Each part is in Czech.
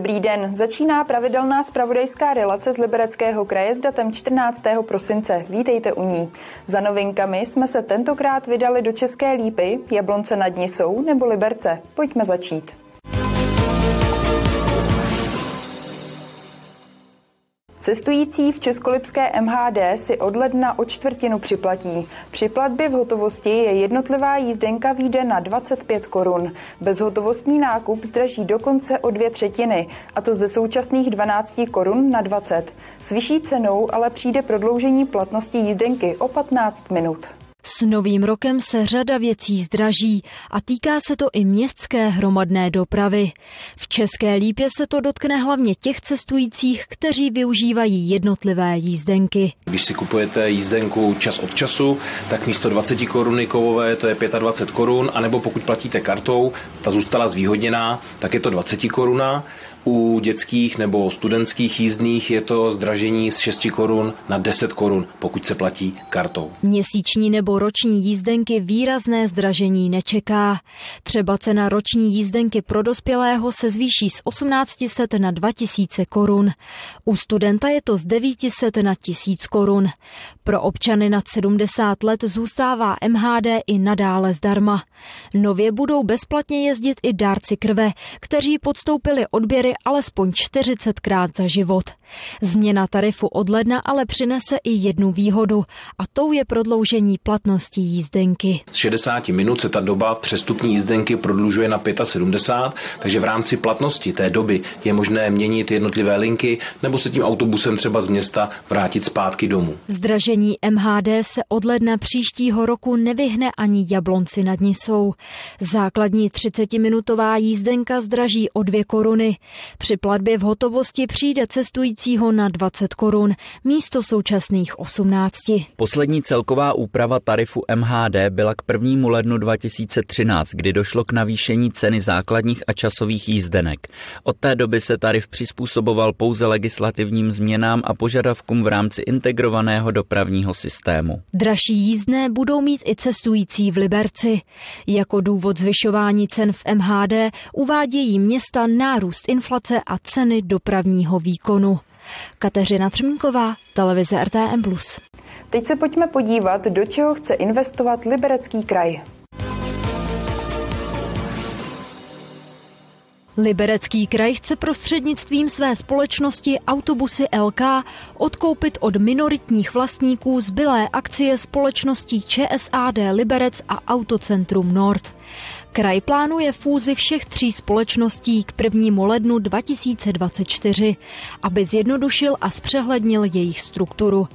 Dobrý den, začíná pravidelná spravodajská relace z Libereckého kraje s datem 14. prosince. Vítejte u ní. Za novinkami jsme se tentokrát vydali do České Lípy, Jablonce nad Nisou nebo Liberce. Pojďme začít. Cestující v Českolipské MHD si od ledna o čtvrtinu připlatí. Při platbě v hotovosti je jednotlivá jízdenka výjde na 25 korun. Bezhotovostní nákup zdraží dokonce o dvě třetiny, a to ze současných 12 korun na 20. S vyšší cenou ale přijde prodloužení platnosti jízdenky o 15 minut. S novým rokem se řada věcí zdraží a týká se to i městské hromadné dopravy. V České Lípě se to dotkne hlavně těch cestujících, kteří využívají jednotlivé jízdenky. Když si kupujete jízdenku čas od času, tak místo 20 koruny kovové to je 25 korun, anebo pokud platíte kartou, ta zůstala zvýhodněná, tak je to 20 koruna. U dětských nebo studentských jízdných je to zdražení z 6 korun na 10 korun, pokud se platí kartou. Měsíční nebo roční jízdenky výrazné zdražení nečeká. Třeba cena roční jízdenky pro dospělého se zvýší z 1800 na 2000 korun. U studenta je to z 900 na 1000 korun. Pro občany nad 70 let zůstává MHD i nadále zdarma. Nově budou bezplatně jezdit i dárci krve, kteří podstoupili odběry alespoň 40krát za život. Změna tarifu od ledna ale přinese i jednu výhodu a tou je prodloužení platnosti jízdenky. Z 60 minut se ta doba přestupní jízdenky prodlužuje na 75, takže v rámci platnosti té doby je možné měnit jednotlivé linky nebo se tím autobusem třeba z města vrátit zpátky domů. Zdražení MHD se od ledna příštího roku nevyhne ani Jablonci nad Nisou. Základní 30-minutová jízdenka zdraží o 2 koruny. Při platbě v hotovosti přijde cestujícího na 20 korun místo současných 18. Poslední celková úprava tarifu MHD byla k 1. lednu 2013, kdy došlo k navýšení ceny základních a časových jízdenek. Od té doby se tarif přizpůsoboval pouze legislativním změnám a požadavkům v rámci integrovaného dopravního systému. Dražší jízdné budou mít i cestující v Liberci. Jako důvod zvyšování cen v MHD uvádějí města nárůst inflace a ceny dopravního výkonu. Kateřina Třmínková, televize RTM+. Teď se pojďme podívat, do čeho chce investovat Liberecký kraj. Liberecký kraj chce prostřednictvím své společnosti Autobusy LK odkoupit od minoritních vlastníků zbylé akcie společností ČSAD Liberec a Autocentrum Nord. Kraj plánuje fúzi všech tří společností k 1. lednu 2024, aby zjednodušil a zpřehlednil jejich strukturu.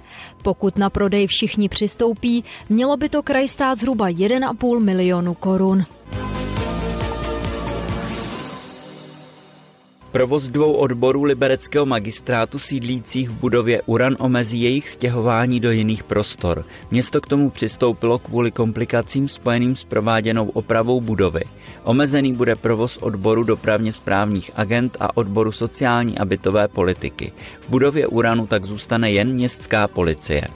Pokud na prodej všichni přistoupí, mělo by to kraj stát zhruba 1,5 milionu korun. Provoz dvou odborů libereckého magistrátu sídlících v budově Uran omezí jejich stěhování do jiných prostor. Město k tomu přistoupilo kvůli komplikacím spojeným s prováděnou opravou budovy. Omezený bude provoz odboru dopravně správních agent a odboru sociální a bytové politiky. V budově Uranu tak zůstane jen městská policie.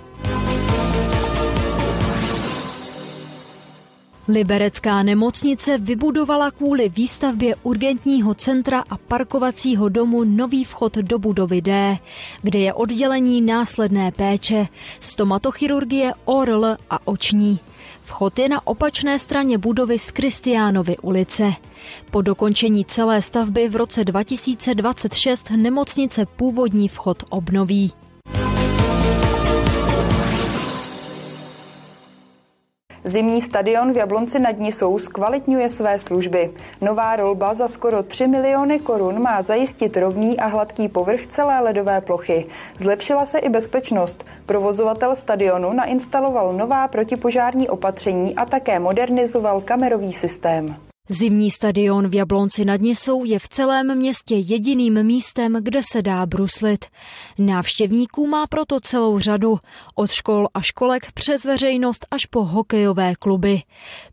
Liberecká nemocnice vybudovala kvůli výstavbě urgentního centra a parkovacího domu nový vchod do budovy D, kde je oddělení následné péče, stomatochirurgie, ORL a oční. Vchod je na opačné straně budovy z Kristiánovy ulice. Po dokončení celé stavby v roce 2026 nemocnice původní vchod obnoví. Zimní stadion v Jablonci nad Nisou zkvalitňuje své služby. Nová rolba za skoro 3 miliony korun má zajistit rovný a hladký povrch celé ledové plochy. Zlepšila se i bezpečnost. Provozovatel stadionu nainstaloval nová protipožární opatření a také modernizoval kamerový systém. Zimní stadion v Jablonci nad Nisou je v celém městě jediným místem, kde se dá bruslit. Návštěvníků má proto celou řadu, od škol a školek přes veřejnost až po hokejové kluby.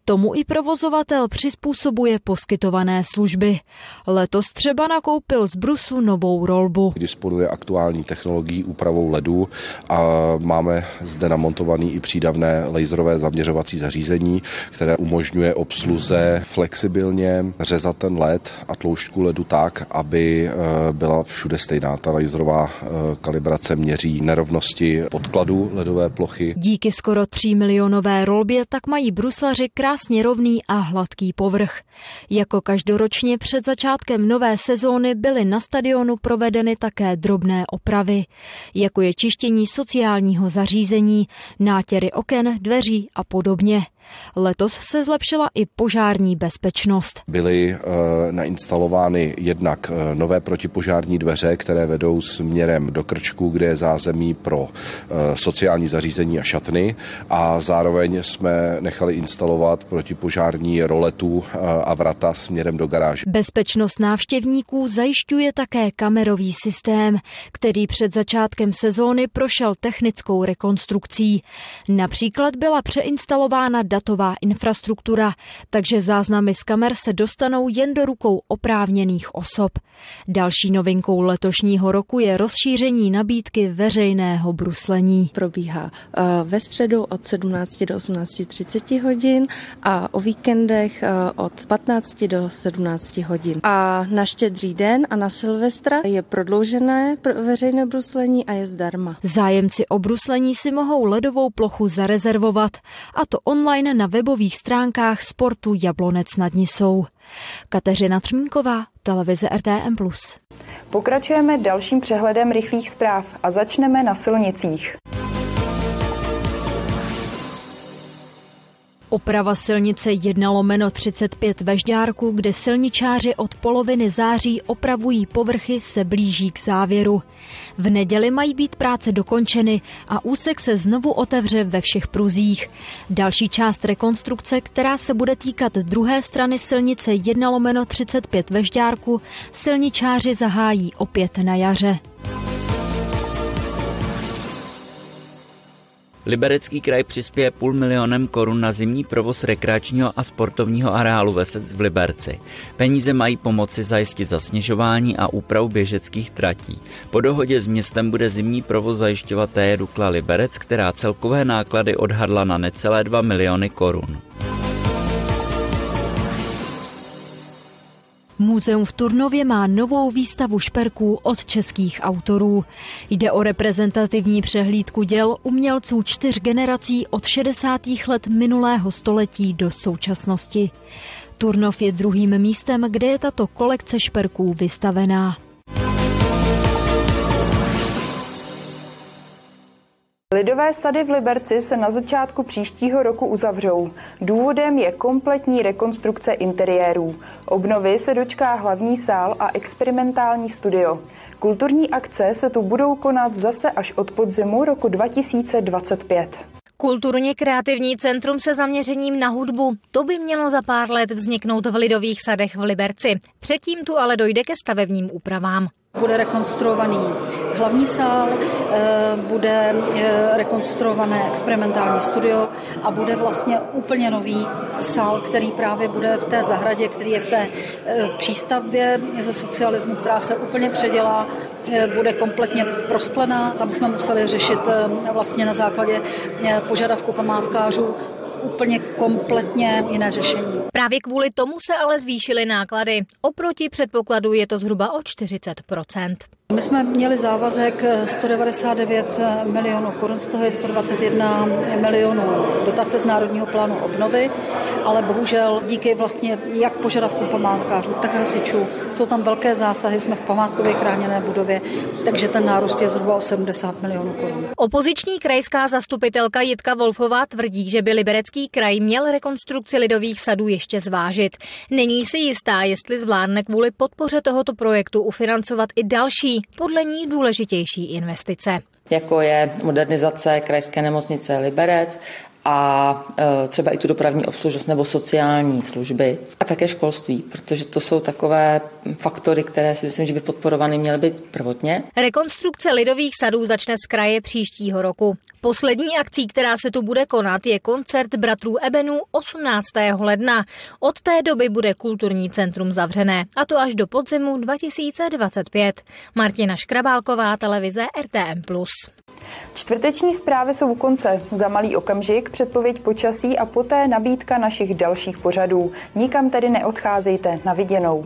Tomu i provozovatel přizpůsobuje poskytované služby. Letos třeba nakoupil z brusu novou rolbu. Disponuje aktuální technologií úpravou ledu a máme zde namontovaný i přídavné laserové zaměřovací zařízení, které umožňuje obsluze flexi flexibilně řezat ten led a tloušťku ledu tak, aby byla všude stejná. Ta laserová kalibrace měří nerovnosti podkladu ledové plochy. Díky skoro 3 milionové rolbě tak mají bruslaři krásně rovný a hladký povrch. Jako každoročně před začátkem nové sezóny byly na stadionu provedeny také drobné opravy, jako je čištění sociálního zařízení, nátěry oken, dveří a podobně. Letos se zlepšila i požární bezpečnost. Byly e, nainstalovány jednak eh, nové protipožární dveře, které vedou směrem do krčku, kde je zázemí pro e, sociální zařízení a šatny a zároveň jsme nechali instalovat protipožární roletu a vrata směrem do garáže. Bezpečnost návštěvníků zajišťuje také kamerový systém, který před začátkem sezóny prošel technickou rekonstrukcí. Například byla přeinstalována datová infrastruktura, takže záznamy z kamer se dostanou jen do rukou oprávněných osob. Další novinkou letošního roku je rozšíření nabídky veřejného bruslení. Probíhá eh, ve středu od 17 do 18.30 hodin a o víkendech eh, od 15 do 17 hodin. A na štědrý den a na Silvestra je prodloužené veřejné bruslení a je zdarma. Zájemci o bruslení si mohou ledovou plochu zarezervovat a to online online na webových stránkách sportu Jablonec nad Nisou. Kateřina Třmínková, televize RTM+. Pokračujeme dalším přehledem rychlých zpráv a začneme na silnicích. Oprava silnice 1 lomeno 35 ve Žďárku, kde silničáři od poloviny září opravují povrchy, se blíží k závěru. V neděli mají být práce dokončeny a úsek se znovu otevře ve všech pruzích. Další část rekonstrukce, která se bude týkat druhé strany silnice 1 lomeno 35 ve Žďárku, silničáři zahájí opět na jaře. Liberecký kraj přispěje půl milionem korun na zimní provoz rekreačního a sportovního areálu Vesec v Liberci. Peníze mají pomoci zajistit zasněžování a úpravu běžeckých tratí. Po dohodě s městem bude zimní provoz zajišťovat TJ Dukla Liberec, která celkové náklady odhadla na necelé 2 miliony korun. Muzeum v Turnově má novou výstavu šperků od českých autorů. Jde o reprezentativní přehlídku děl umělců čtyř generací od 60. let minulého století do současnosti. Turnov je druhým místem, kde je tato kolekce šperků vystavená. Lidové sady v Liberci se na začátku příštího roku uzavřou. Důvodem je kompletní rekonstrukce interiérů. Obnovy se dočká hlavní sál a experimentální studio. Kulturní akce se tu budou konat zase až od podzimu roku 2025. Kulturně kreativní centrum se zaměřením na hudbu. To by mělo za pár let vzniknout v Lidových sadech v Liberci. Předtím tu ale dojde ke stavebním úpravám. Bude rekonstruovaný hlavní sál, eh, bude eh, rekonstruované experimentální studio a bude vlastně úplně nový sál, který právě bude v té zahradě, který je v té eh, přístavbě ze socialismu, která se úplně předělá, bude kompletně prosklená. Tam jsme museli řešit vlastně na základě požadavku památkářů úplně kompletně jiné řešení. Právě kvůli tomu se ale zvýšily náklady. Oproti předpokladu je to zhruba o 40 my jsme měli závazek 199 milionů korun, z toho je 121 milionů dotace z Národního plánu obnovy, ale bohužel díky vlastně jak požadavku památkářů, tak hasičů, jsou tam velké zásahy, jsme v památkově chráněné budově, takže ten nárůst je zhruba o 70 milionů korun. Opoziční krajská zastupitelka Jitka Wolfová tvrdí, že by Liberecký kraj měl rekonstrukci lidových sadů ještě zvážit. Není si jistá, jestli zvládne kvůli podpoře tohoto projektu ufinancovat i další podle ní důležitější investice. Jako je modernizace krajské nemocnice Liberec a e, třeba i tu dopravní obslužnost nebo sociální služby a také školství, protože to jsou takové faktory, které si myslím, že by podporovány měly být prvotně. Rekonstrukce lidových sadů začne z kraje příštího roku. Poslední akcí, která se tu bude konat, je koncert bratrů Ebenů 18. ledna. Od té doby bude kulturní centrum zavřené, a to až do podzimu 2025. Martina Škrabálková, televize RTM+. Čtvrteční zprávy jsou u konce. Za malý okamžik předpověď počasí a poté nabídka našich dalších pořadů. Nikam tedy neodcházejte. Na viděnou.